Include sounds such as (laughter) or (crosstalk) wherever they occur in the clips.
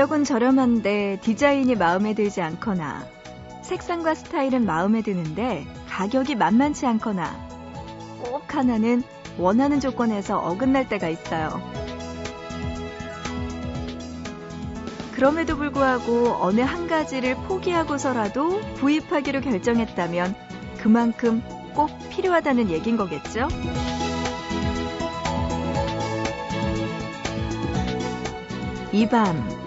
가격은 저렴한데 디자인이 마음에 들지 않거나 색상과 스타일은 마음에 드는데 가격이 만만치 않거나 꼭 하나는 원하는 조건에서 어긋날 때가 있어요. 그럼에도 불구하고 어느 한 가지를 포기하고서라도 구입하기로 결정했다면 그만큼 꼭 필요하다는 얘긴 거겠죠? 이 밤,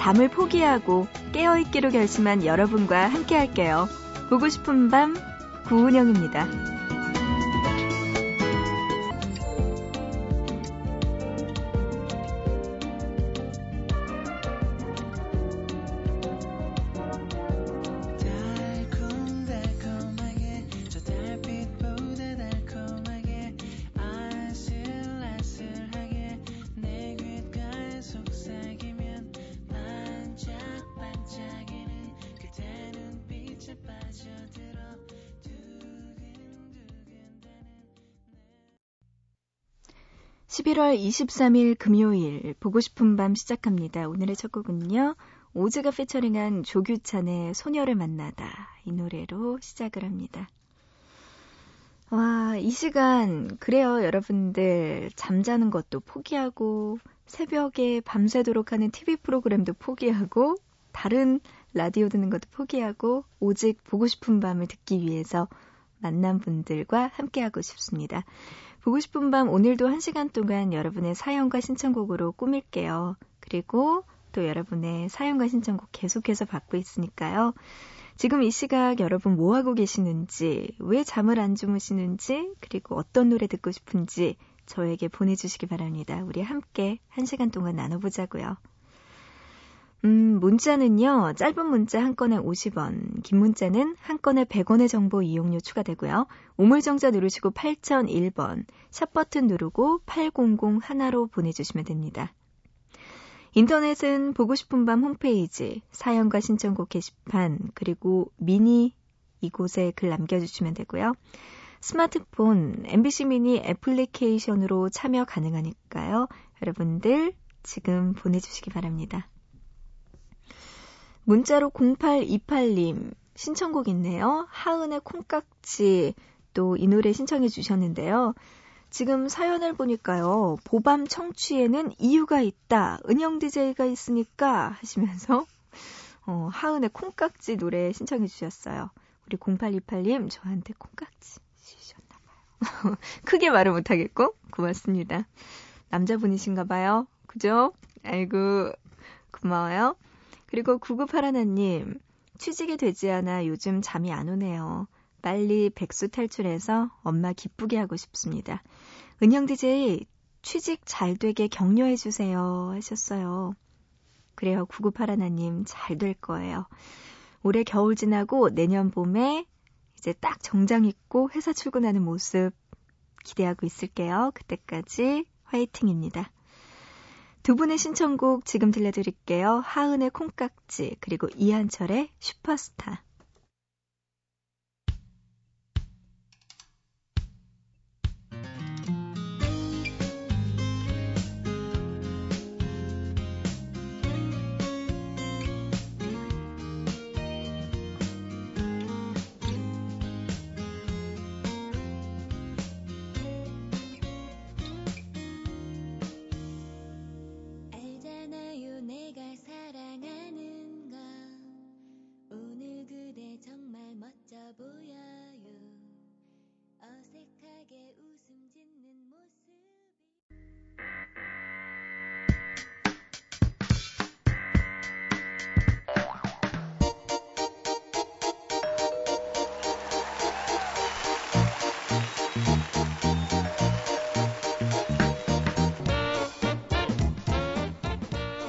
잠을 포기하고 깨어있기로 결심한 여러분과 함께 할게요. 보고 싶은 밤, 구은영입니다. 11월 23일 금요일 보고 싶은 밤 시작합니다. 오늘의 첫 곡은요. 오즈가 피처링한 조규찬의 소녀를 만나다 이 노래로 시작을 합니다. 와, 이 시간 그래요, 여러분들. 잠자는 것도 포기하고 새벽에 밤새도록 하는 TV 프로그램도 포기하고 다른 라디오 듣는 것도 포기하고 오직 보고 싶은 밤을 듣기 위해서 만난 분들과 함께하고 싶습니다. 보고 싶은 밤 오늘도 한 시간 동안 여러분의 사연과 신청곡으로 꾸밀게요. 그리고 또 여러분의 사연과 신청곡 계속해서 받고 있으니까요. 지금 이 시각 여러분 뭐 하고 계시는지, 왜 잠을 안 주무시는지, 그리고 어떤 노래 듣고 싶은지 저에게 보내주시기 바랍니다. 우리 함께 한 시간 동안 나눠보자고요. 음, 문자는요, 짧은 문자 한 건에 50원, 긴 문자는 한 건에 100원의 정보 이용료 추가되고요. 우물정자 누르시고 8001번, 샵버튼 누르고 800 하나로 보내주시면 됩니다. 인터넷은 보고 싶은 밤 홈페이지, 사연과 신청곡 게시판, 그리고 미니 이곳에 글 남겨주시면 되고요. 스마트폰, MBC 미니 애플리케이션으로 참여 가능하니까요. 여러분들 지금 보내주시기 바랍니다. 문자로 0828님 신청곡 있네요. 하은의 콩깍지 또 이 노래 신청해 주셨는데요. 지금 사연을 보니까요. 보밤 청취에는 이유가 있다. 은영 DJ가 있으니까 하시면서 (laughs) 어, 하은의 콩깍지 노래 신청해 주셨어요. 우리 0828님 저한테 콩깍지 씌우셨나 봐요. (laughs) 크게 말을 못 하겠고 고맙습니다. 남자분이신가 봐요. 그죠? 아이고 고마워요. 그리고 구급하라나님, 취직이 되지 않아 요즘 잠이 안 오네요. 빨리 백수 탈출해서 엄마 기쁘게 하고 싶습니다. 은영 DJ, 취직 잘 되게 격려해주세요. 하셨어요. 그래요. 구급하라나님, 잘 될 거예요. 올해 겨울 지나고 내년 봄에 이제 딱 정장 입고 회사 출근하는 모습 기대하고 있을게요. 그때까지 화이팅입니다. 두 분의 신청곡 지금 들려드릴게요. 하은의 콩깍지, 그리고 이한철의 슈퍼스타.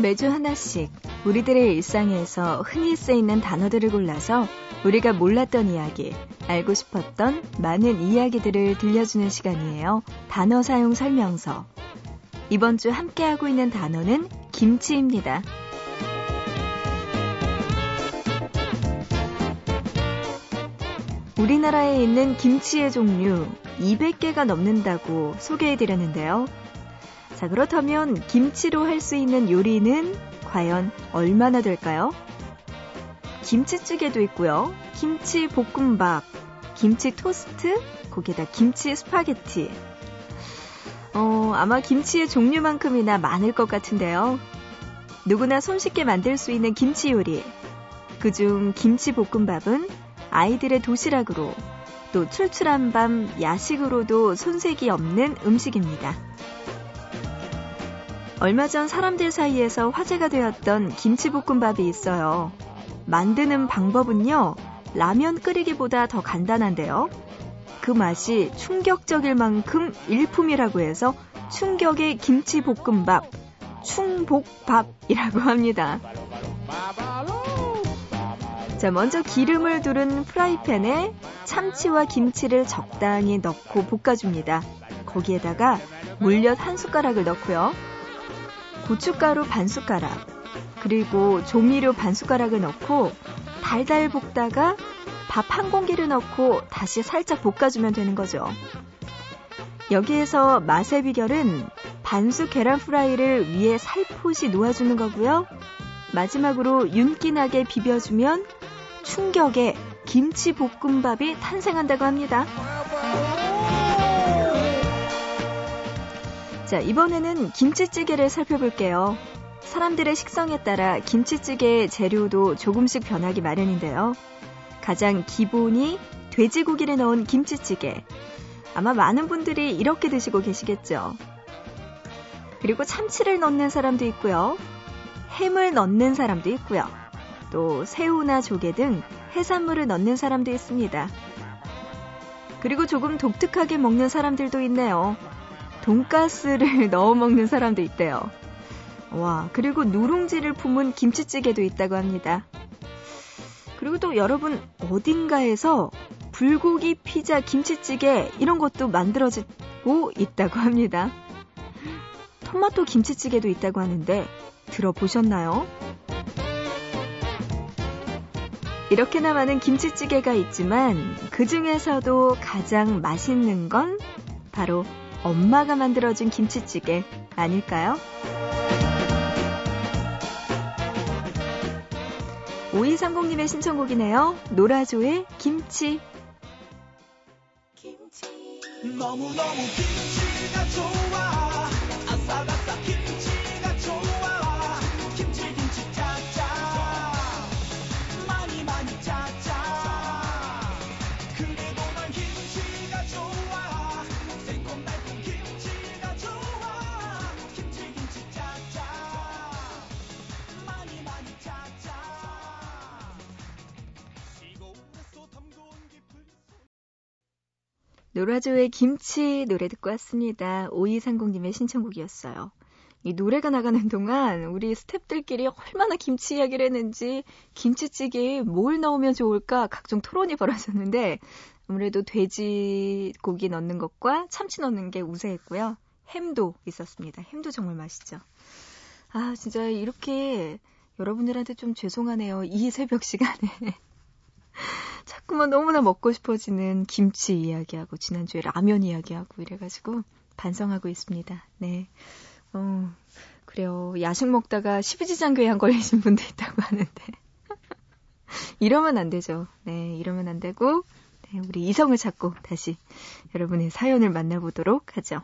매주 하나씩 우리들의 일상에서 흔히 쓰이는 단어들을 골라서 우리가 몰랐던 이야기, 알고 싶었던 많은 이야기들을 들려주는 시간이에요. 단어 사용 설명서. 이번 주 함께하고 있는 단어는 김치입니다. 우리나라에 있는 김치의 종류 200개가 넘는다고 소개해 드렸는데요. 자, 그렇다면 김치로 할 수 있는 요리는 과연 얼마나 될까요? 김치찌개도 있고요. 김치 볶음밥, 김치 토스트, 거기에다 김치 스파게티. 어, 아마 김치의 종류만큼이나 많을 것 같은데요. 누구나 손쉽게 만들 수 있는 김치 요리. 그중 김치 볶음밥은 아이들의 도시락으로 또 출출한 밤 야식으로도 손색이 없는 음식입니다. 얼마 전 사람들 사이에서 화제가 되었던 김치볶음밥이 있어요. 만드는 방법은요, 라면 끓이기보다 더 간단한데요. 그 맛이 충격적일 만큼 일품이라고 해서 충격의 김치볶음밥, 충복밥이라고 합니다. 자, 먼저 기름을 두른 프라이팬에 참치와 김치를 적당히 넣고 볶아줍니다. 거기에다가 물엿 한 숟가락을 넣고요. 고춧가루 반 숟가락, 그리고 조미료 반 숟가락을 넣고 달달 볶다가 밥 한 공기를 넣고 다시 살짝 볶아주면 되는 거죠. 여기에서 맛의 비결은 반숙 계란 프라이를 위에 살포시 놓아주는 거고요. 마지막으로 윤기나게 비벼주면 충격의 김치 볶음밥이 탄생한다고 합니다. 자, 이번에는 김치찌개를 살펴볼게요. 사람들의 식성에 따라 김치찌개의 재료도 조금씩 변하기 마련인데요. 가장 기본이 돼지고기를 넣은 김치찌개. 아마 많은 분들이 이렇게 드시고 계시겠죠. 그리고 참치를 넣는 사람도 있고요. 햄을 넣는 사람도 있고요. 또 새우나 조개 등 해산물을 넣는 사람도 있습니다. 그리고 조금 독특하게 먹는 사람들도 있네요. 돈가스를 (laughs) 넣어 먹는 사람도 있대요. 와, 그리고 누룽지를 품은 김치찌개도 있다고 합니다. 그리고 또 여러분 어딘가에서 불고기 피자 김치찌개 이런 것도 만들어지고 있다고 합니다. 토마토 김치찌개도 있다고 하는데 들어보셨나요? 이렇게나 많은 김치찌개가 있지만 그 중에서도 가장 맛있는 건 바로 엄마가 만들어준 김치찌개 아닐까요? 오이삼공님의 신청곡이네요. 노라조의 김치. 김치. 너무너무 김치가 좋아. 노라조의 김치 노래 듣고 왔습니다. 5230님의 신청곡이었어요. 이 노래가 나가는 동안 우리 스탭들끼리 얼마나 김치 이야기를 했는지 김치찌개에 뭘 넣으면 좋을까 각종 토론이 벌어졌는데 아무래도 돼지고기 넣는 것과 참치 넣는 게 우세했고요. 햄도 있었습니다. 햄도 정말 맛있죠. 아, 진짜 이렇게 여러분들한테 좀 죄송하네요. 이 새벽 시간에. (laughs) 자꾸만 너무나 먹고 싶어지는 김치 이야기하고 지난주에 라면 이야기하고 이래가지고 반성하고 있습니다. 네. 어, 그래요. 야식 먹다가 십이지장교양 걸리신 분도 있다고 (laughs) 하는데. 이러면 안 되죠. 네, 이러면 안 되고, 네, 우리 이성을 찾고 다시 여러분의 사연을 만나보도록 하죠.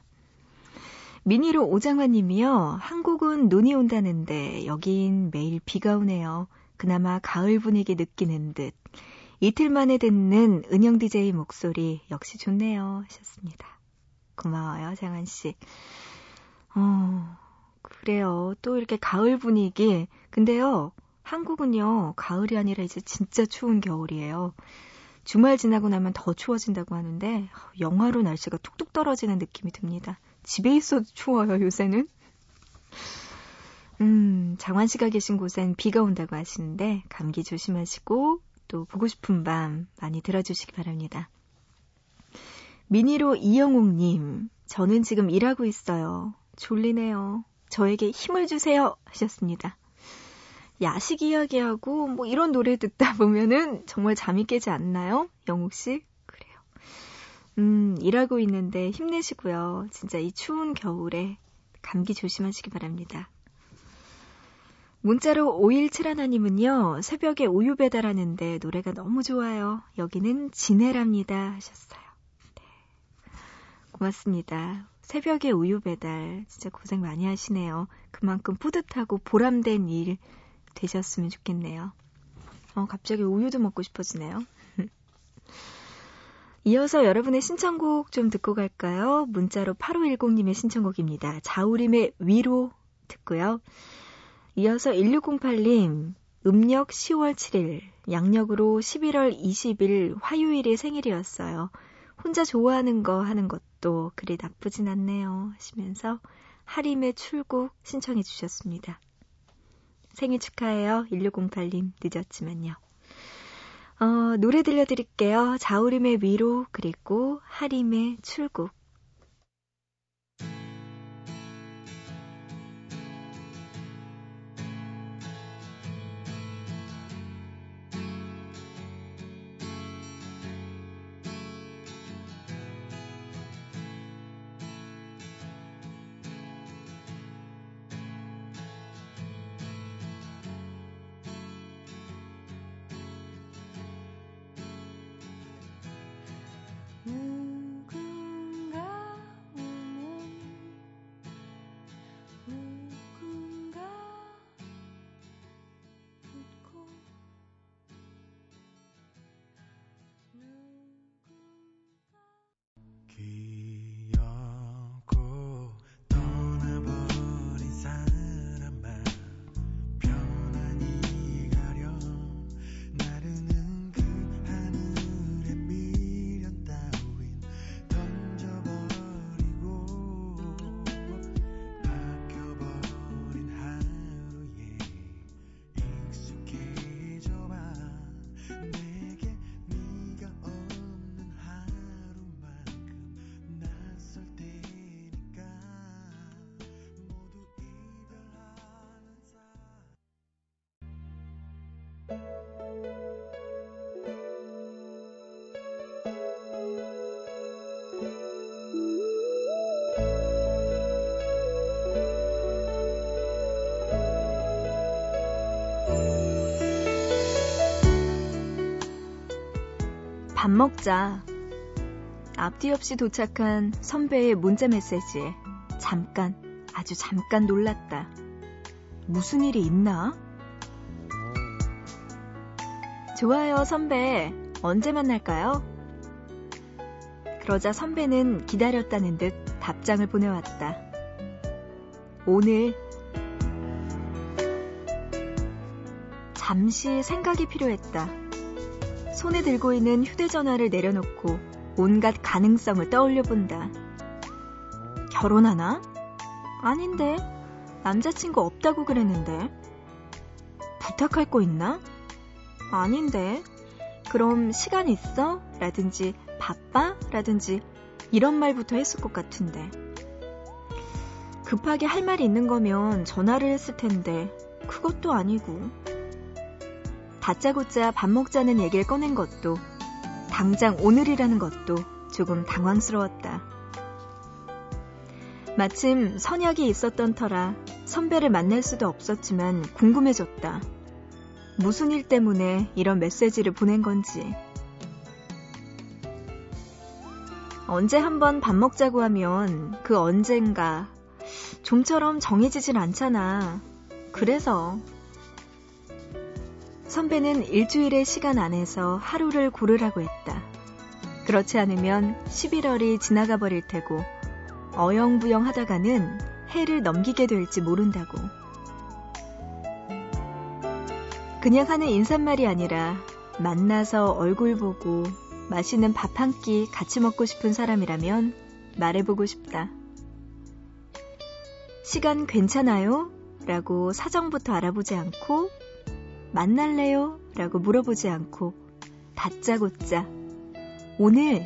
미니로 오장환 님이요. 한국은 눈이 온다는데 여긴 매일 비가 오네요. 그나마 가을 분위기 느끼는 듯. 이틀 만에 듣는 은영 DJ 목소리 역시 좋네요. 하셨습니다. 고마워요, 장한 씨. 어, 그래요. 또 이렇게 가을 분위기. 근데요, 한국은요, 가을이 아니라 이제 진짜 추운 겨울이에요. 주말 지나고 나면 더 추워진다고 하는데, 영하로 날씨가 툭툭 떨어지는 느낌이 듭니다. 집에 있어도 추워요, 요새는. 음, 장환 씨가 계신 곳엔 비가 온다고 하시는데, 감기 조심하시고, 또 보고 싶은 밤 많이 들어주시기 바랍니다. 미니로 이영옥님, 저는 지금 일하고 있어요. 졸리네요. 저에게 힘을 주세요. 하셨습니다. 야식 이야기하고 뭐 이런 노래 듣다 (laughs) 보면은 정말 잠이 깨지 않나요? 영옥 씨? 그래요. 음, 일하고 있는데 힘내시고요. 진짜 이 추운 겨울에 감기 조심하시기 바랍니다. 문자로 5171님은요, 새벽에 우유 배달하는데 노래가 너무 좋아요. 여기는 지네랍니다. 하셨어요. 네. 고맙습니다. 새벽에 우유 배달, 진짜 고생 많이 하시네요. 그만큼 뿌듯하고 보람된 일 되셨으면 좋겠네요. 어, 갑자기 우유도 먹고 싶어지네요. (laughs) 이어서 여러분의 신청곡 좀 듣고 갈까요? 문자로 8510님의 신청곡입니다. 자우림의 위로 듣고요. 이어서 1608님, 음력 10월 7일, 양력으로 11월 20일 화요일이 생일이었어요. 혼자 좋아하는 거 하는 것도 그리 나쁘진 않네요. 하시면서 하림의 출국 신청해 주셨습니다. 생일 축하해요. 1608님, 늦었지만요. 어, 노래 들려드릴게요. 자우림의 위로, 그리고 하림의 출국. 먹자. 앞뒤 없이 도착한 선배의 문자 메시지에 잠깐, 아주 잠깐 놀랐다. 무슨 일이 있나? 좋아요, 선배. 언제 만날까요? 그러자 선배는 기다렸다는 듯 답장을 보내왔다. 오늘 잠시 생각이 필요했다. 손에 들고 있는 휴대전화를 내려놓고 온갖 가능성을 떠올려 본다. 결혼하나? 아닌데. 남자친구 없다고 그랬는데. 부탁할 거 있나? 아닌데. 그럼 시간 있어? 라든지 바빠? 라든지 이런 말부터 했을 것 같은데. 급하게 할 말이 있는 거면 전화를 했을 텐데 그것도 아니고. 다짜고짜 밥 먹자는 얘기를 꺼낸 것도 당장 오늘이라는 것도 조금 당황스러웠다. 마침 선약이 있었던 터라 선배를 만날 수도 없었지만 궁금해졌다. 무슨 일 때문에 이런 메시지를 보낸 건지. 언제 한번 밥 먹자고 하면 그 언젠가 좀처럼 정해지질 않잖아. 그래서 선배는 일주일의 시간 안에서 하루를 고르라고 했다. 그렇지 않으면 11월이 지나가 버릴 테고 어영부영 하다가는 해를 넘기게 될지 모른다고. 그냥 하는 인사말이 아니라 만나서 얼굴 보고 맛있는 밥 한 끼 같이 먹고 싶은 사람이라면 말해보고 싶다. 시간 괜찮아요? 라고 사정부터 알아보지 않고 만날래요? 라고 물어보지 않고 다짜고짜 오늘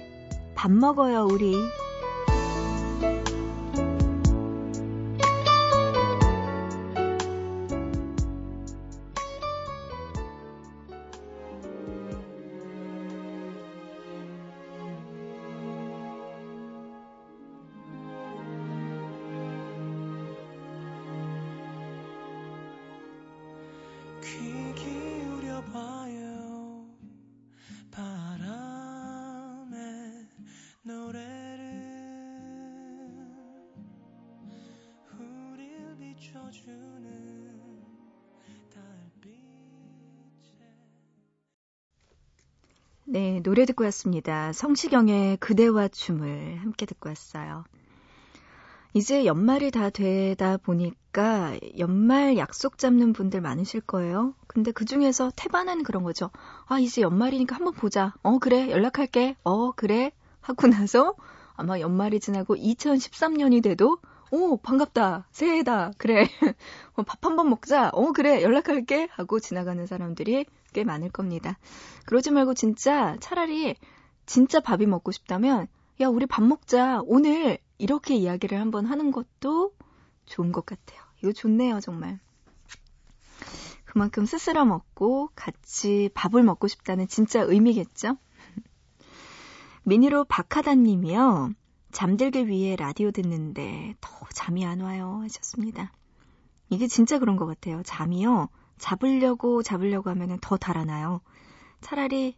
밥 먹어요 우리 네, 노래 듣고 왔습니다. 성시경의 그대와 춤을 함께 듣고 왔어요. 이제 연말이 다 되다 보니까 연말 약속 잡는 분들 많으실 거예요. 근데 그 중에서 태반은 그런 거죠. 아, 이제 연말이니까 한번 보자. 어, 그래. 연락할게. 어, 그래. 하고 나서 아마 연말이 지나고 2013년이 돼도 오, 반갑다. 새해다. 그래. (laughs) 어, 밥한 번 먹자. 어, 그래. 연락할게. 하고 지나가는 사람들이 꽤 많을 겁니다. 그러지 말고 진짜 차라리 진짜 밥이 먹고 싶다면 야, 우리 밥 먹자. 오늘 이렇게 이야기를 한번 하는 것도 좋은 것 같아요. 이거 좋네요, 정말. 그만큼 스스로 먹고 같이 밥을 먹고 싶다는 진짜 의미겠죠? (laughs) 미니로 박하다 님이요. 잠들기 위해 라디오 듣는데 더 잠이 안 와요 하셨습니다. 이게 진짜 그런 것 같아요. 잠이요. 잡으려고 잡으려고 하면 더 달아나요. 차라리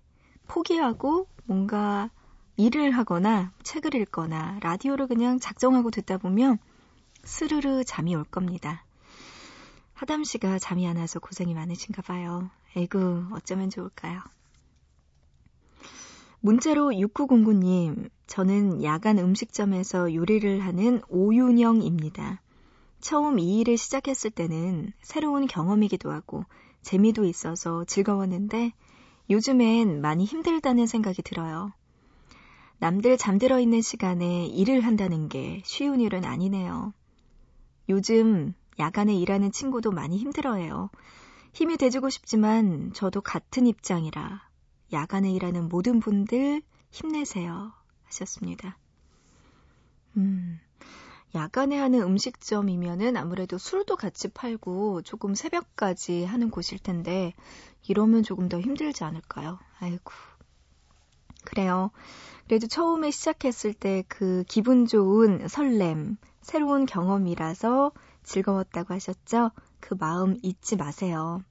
포기하고 뭔가 일을 하거나 책을 읽거나 라디오를 그냥 작정하고 듣다 보면 스르르 잠이 올 겁니다. 하담 씨가 잠이 안 와서 고생이 많으신가 봐요. 에구, 어쩌면 좋을까요? 문자로 6909님, 저는 야간 음식점에서 요리를 하는 오윤영입니다. 처음 이 일을 시작했을 때는 새로운 경험이기도 하고 재미도 있어서 즐거웠는데 요즘엔 많이 힘들다는 생각이 들어요. 남들 잠들어 있는 시간에 일을 한다는 게 쉬운 일은 아니네요. 요즘 야간에 일하는 친구도 많이 힘들어해요. 힘이 돼주고 싶지만 저도 같은 입장이라 야간에 일하는 모든 분들 힘내세요. 하셨습니다. 음, 야간에 하는 음식점이면은 아무래도 술도 같이 팔고 조금 새벽까지 하는 곳일 텐데, 이러면 조금 더 힘들지 않을까요? 아이고. 그래요. 그래도 처음에 시작했을 때 그 기분 좋은 설렘, 새로운 경험이라서 즐거웠다고 하셨죠? 그 마음 잊지 마세요.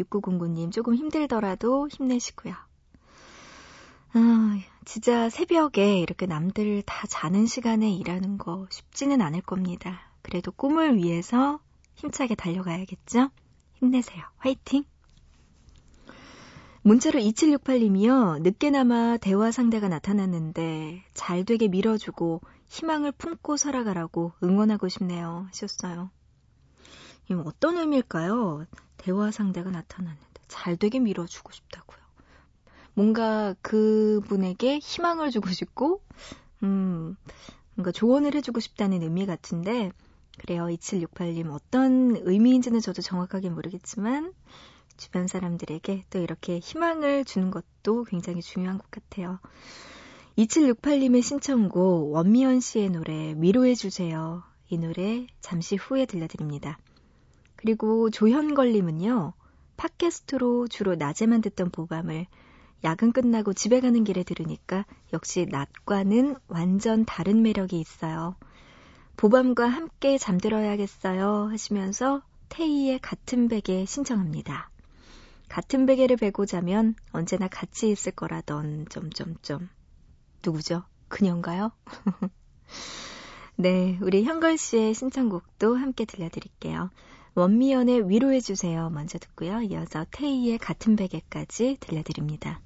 6909님 조금 힘들더라도 힘내시고요. 아, 진짜 새벽에 이렇게 남들 다 자는 시간에 일하는 거 쉽지는 않을 겁니다. 그래도 꿈을 위해서 힘차게 달려가야겠죠? 힘내세요. 화이팅! 문자로 2768님이요. 늦게나마 대화 상대가 나타났는데 잘 되게 밀어주고 희망을 품고 살아가라고 응원하고 싶네요. 하셨어요. 이 어떤 의미일까요? 대화 상대가 나타났는데 잘 되게 밀어주고 싶다고요. 뭔가 그분에게 희망을 주고 싶고, 음, 뭔가 조언을 해주고 싶다는 의미 같은데, 그래요. 2768님 어떤 의미인지는 저도 정확하게 모르겠지만, 주변 사람들에게 또 이렇게 희망을 주는 것도 굉장히 중요한 것 같아요. 2768님의 신청곡 원미연 씨의 노래 위로해주세요. 이 노래 잠시 후에 들려드립니다. 그리고 조현걸님은요. 팟캐스트로 주로 낮에만 듣던 보밤을 야근 끝나고 집에 가는 길에 들으니까 역시 낮과는 완전 다른 매력이 있어요. 보밤과 함께 잠들어야겠어요 하시면서 테이의 같은 베개 신청합니다. 같은 베개를 베고 자면 언제나 같이 있을 거라던 점점점 누구죠? 그녀인가요? (laughs) 네, 우리 현걸 씨의 신청곡도 함께 들려드릴게요. 원미연의 위로해주세요 먼저 듣고요. 이어서 테이의 같은 베개까지 들려드립니다.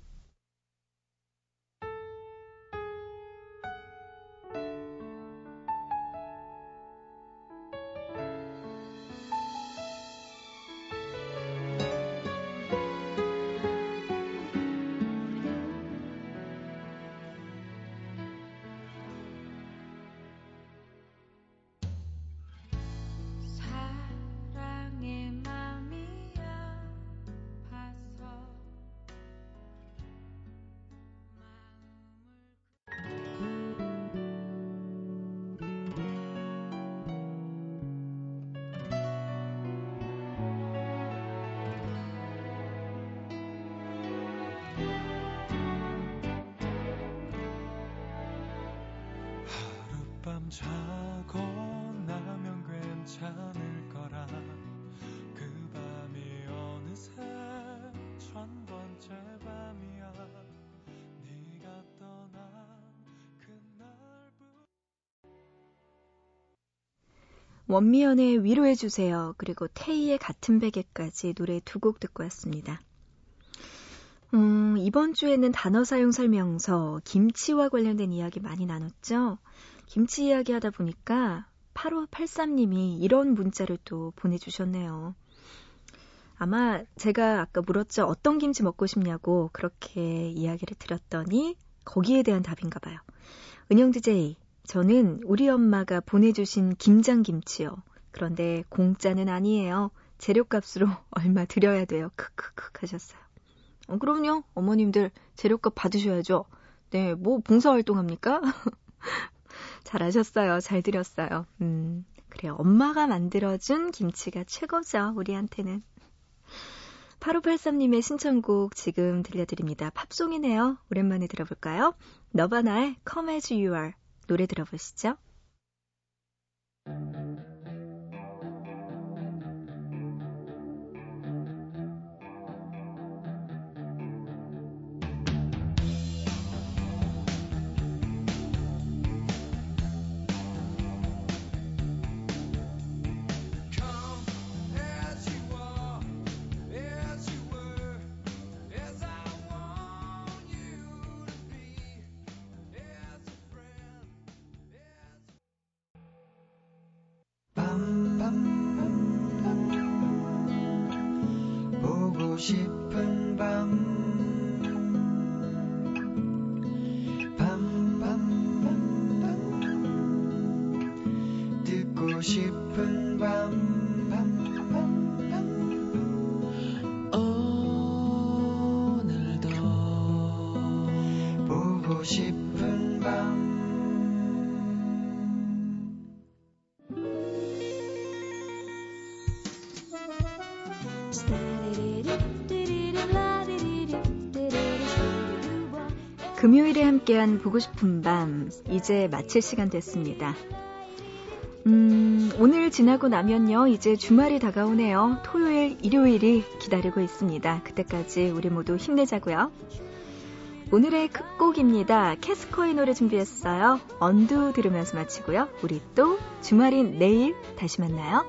자고 나면 괜찮을 거라 그 밤이 어느새 천 번째 밤이야 네가 떠난 그날부터 원미연의 위로해주세요 그리고 태희의 같은 베개까지 노래 두 곡 듣고 왔습니다. 음, 이번 주에는 단어 사용 설명서, 김치와 관련된 이야기 많이 나눴죠? 김치 이야기 하다 보니까 8583님이 이런 문자를 또 보내주셨네요. 아마 제가 아까 물었죠. 어떤 김치 먹고 싶냐고 그렇게 이야기를 드렸더니 거기에 대한 답인가 봐요. 은영 DJ, 저는 우리 엄마가 보내주신 김장김치요. 그런데 공짜는 아니에요. 재료값으로 (laughs) 얼마 드려야 돼요. 크크크 하셨어요. 어, 그럼요. 어머님들 재료값 받으셔야죠. 네, 뭐 봉사활동 합니까? (laughs) 잘하셨어요. 잘 드렸어요. 음, 그래요. 엄마가 만들어준 김치가 최고죠. 우리한테는. 8583님의 신청곡 지금 들려드립니다. 팝송이네요. 오랜만에 들어볼까요? 너바나의 Come As You Are 노래 들어보시죠. 싶은 밤. 밤, 함께한 보고 싶은 밤, 이제 마칠 시간 됐습니다. 음, 오늘 지나고 나면요, 이제 주말이 다가오네요. 토요일, 일요일이 기다리고 있습니다. 그때까지 우리 모두 힘내자고요. 오늘의 끝곡입니다. 캐스커의 노래 준비했어요. 언두 들으면서 마치고요. 우리 또 주말인 내일 다시 만나요.